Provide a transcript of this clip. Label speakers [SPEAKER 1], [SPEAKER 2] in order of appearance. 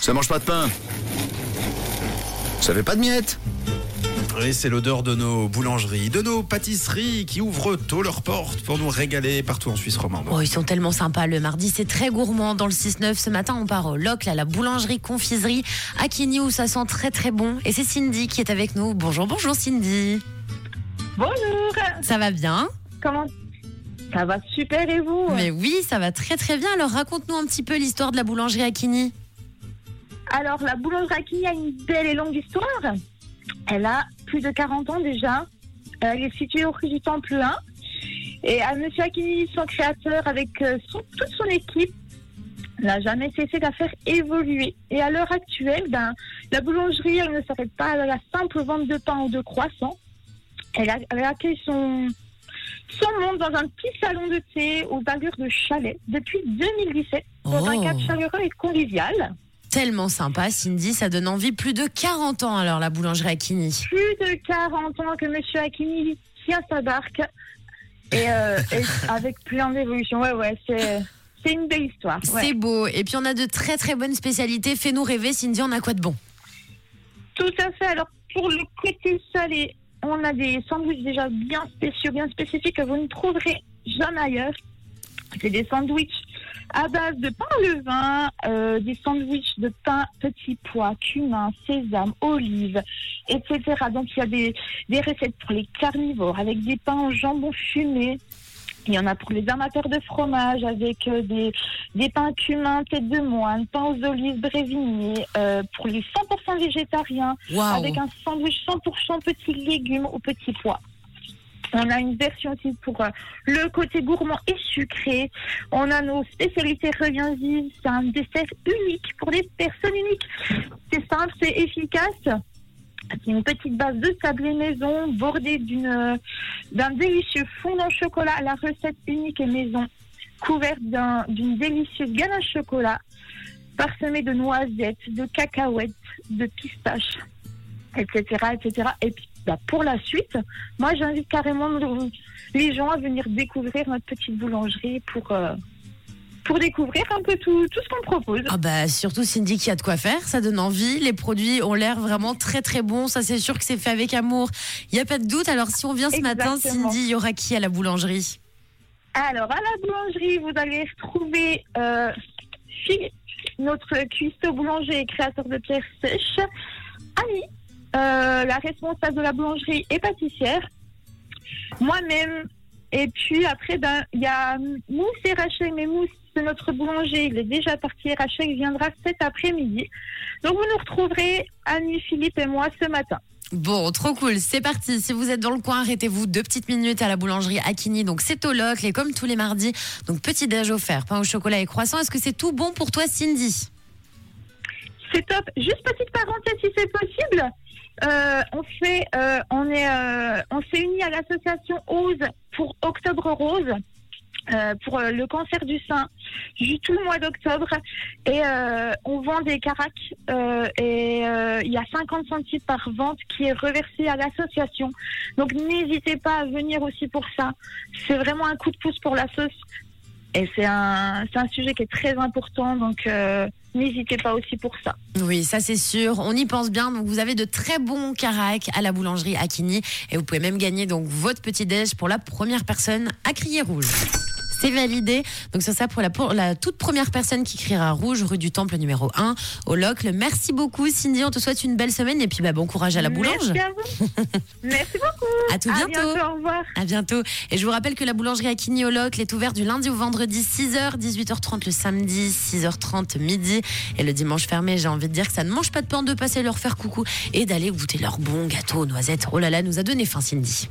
[SPEAKER 1] Ça mange pas de pain. Ça fait pas de miettes.
[SPEAKER 2] Oui, c'est l'odeur de nos boulangeries, de nos pâtisseries qui ouvrent tôt leurs portes pour nous régaler partout en Suisse romande.
[SPEAKER 3] Oh, ils sont tellement sympas le mardi, c'est très gourmand dans le 6-9. Ce matin, on part au Locle, à la boulangerie confiserie à Kini où ça sent très très bon. Et c'est Cindy qui est avec nous. Bonjour, bonjour Cindy.
[SPEAKER 4] Bonjour,
[SPEAKER 3] Ça va bien?
[SPEAKER 4] Comment Ça va super et vous?
[SPEAKER 3] Mais oui, ça va très très bien. Alors raconte-nous un petit peu l'histoire de la boulangerie à Kini.
[SPEAKER 4] Alors, la boulangerie Akini a une belle et longue histoire. Elle a plus de 40 ans déjà. Euh, Elle est située au rue du Temple 1. Et à Monsieur Akini, son créateur, avec euh, son- toute son équipe, n'a jamais cessé de la faire évoluer. Et à l'heure actuelle, ben, la boulangerie, elle ne s'arrête pas à la simple vente de pain ou de croissants. Elle, a- elle accueille son, son monde dans un petit salon de thé au ballure de Chalet depuis 2017, dans un
[SPEAKER 3] Oh.
[SPEAKER 4] cadre chaleureux et convivial.
[SPEAKER 3] Tellement sympa, Cindy, ça donne envie. Plus de 40 ans alors la boulangerie à Kini.
[SPEAKER 4] plus de 40 ans que Monsieur Akini tient sa barque et, euh, et avec plein d'évolutions. Ouais, ouais, c'est, c'est une belle histoire. ouais.
[SPEAKER 3] C'est beau. Et puis on a de très très bonnes spécialités. Fais-nous rêver, Cindy, on a quoi de bon?
[SPEAKER 4] Tout à fait. Alors, pour le côté salé, on a des sandwichs déjà bien spéciaux, bien spécifiques que vous ne trouverez jamais ailleurs. C'est des sandwichs à base de pain levain, euh, des sandwichs de pain petit pois, cumin, sésame, olive, etc. Donc, il y a des, des recettes pour les carnivores avec des pains au jambon fumé. Il y en a pour les amateurs de fromage avec euh, des, des pains cumin, tête de moine, pain aux olives brésignées. euh, pour les 100% végétariens, avec un sandwich 100% petits légumes ou petits pois. On a une version aussi pour euh, le côté gourmand et sucré. On a nos spécialités reviens-y. C'est un dessert unique pour des personnes uniques. C'est simple, c'est efficace. C'est une petite base de sablé maison bordée d'une d'un délicieux fondant au chocolat à la recette unique et maison, couverte d'un- d'une délicieuse ganache chocolat, parsemée de noisettes, de cacahuètes, de pistaches, etc., etc. Et puis, bah, pour la suite, moi, j'invite carrément le- les gens à venir découvrir notre petite boulangerie pour, euh, pour découvrir un peu tout, tout ce qu'on propose.
[SPEAKER 3] Ah bah surtout Cindy qui a de quoi faire, ça donne envie. Les produits ont l'air vraiment très très bons. Ça c'est sûr que c'est fait avec amour. Il y a pas de doute. Alors si on vient ce matin. Cindy, il y aura qui à la boulangerie?
[SPEAKER 4] Alors, à la boulangerie, vous allez retrouver euh, notre cuistot boulanger et créateur de pierres sèches. Annie, euh, la responsable de la boulangerie et pâtissière. Moi-même. Et puis après, ben, il y a Mousse et Rachel. Mais Mousse, notre boulanger. Il est déjà parti Rachel viendra cet après-midi. Donc, vous nous retrouverez, Annie, Philippe et moi, ce matin.
[SPEAKER 3] Bon, trop cool. C'est parti. Si vous êtes dans le coin, arrêtez-vous deux petites minutes à la boulangerie Akini. Donc c'est au locle et comme tous les mardis. Donc petit déj offert, pain au chocolat et croissant. Est-ce que c'est tout bon pour toi, Cindy?
[SPEAKER 4] C'est top. Juste petite parenthèse, si c'est possible. Euh, on fait, euh, on est, euh, on s'est unis à l'association Ose pour Octobre Rose. pour le cancer du sein, juste tout le mois d'octobre, et euh, on vend des caracs euh, et euh, il y a 50 centimes par vente qui est reversé à l'association. Donc n'hésitez pas à venir aussi pour ça. C'est vraiment un coup de pouce pour la sauce et c'est un, un sujet qui est très important. Donc n'hésitez pas aussi pour ça.
[SPEAKER 3] Oui, ça c'est sûr. On y pense bien. Donc vous avez de très bons caracs à la boulangerie Akini et vous pouvez même gagner donc votre petit déj pour la première personne à crier rouge. C'est validé. Donc c'est ça pour la, pour la toute première personne qui criera rouge, rue du Temple numéro 1 au Locle. Merci beaucoup Cindy, on te souhaite une belle semaine et puis bah, bon courage à la boulange.
[SPEAKER 4] Merci à vous. Merci beaucoup.
[SPEAKER 3] À tout
[SPEAKER 4] À
[SPEAKER 3] bientôt.
[SPEAKER 4] bientôt. Au revoir.
[SPEAKER 3] À bientôt. Et je vous rappelle que la boulangerie Akini au Locle est ouverte du lundi au vendredi 6h, 18h30 le samedi, 6h30 midi. Et le dimanche fermé, j'ai envie de dire que ça ne mange pas de pain de passer leur faire coucou et d'aller goûter leur bon gâteau aux noisettes. Oh là là, nous a donné faim Cindy.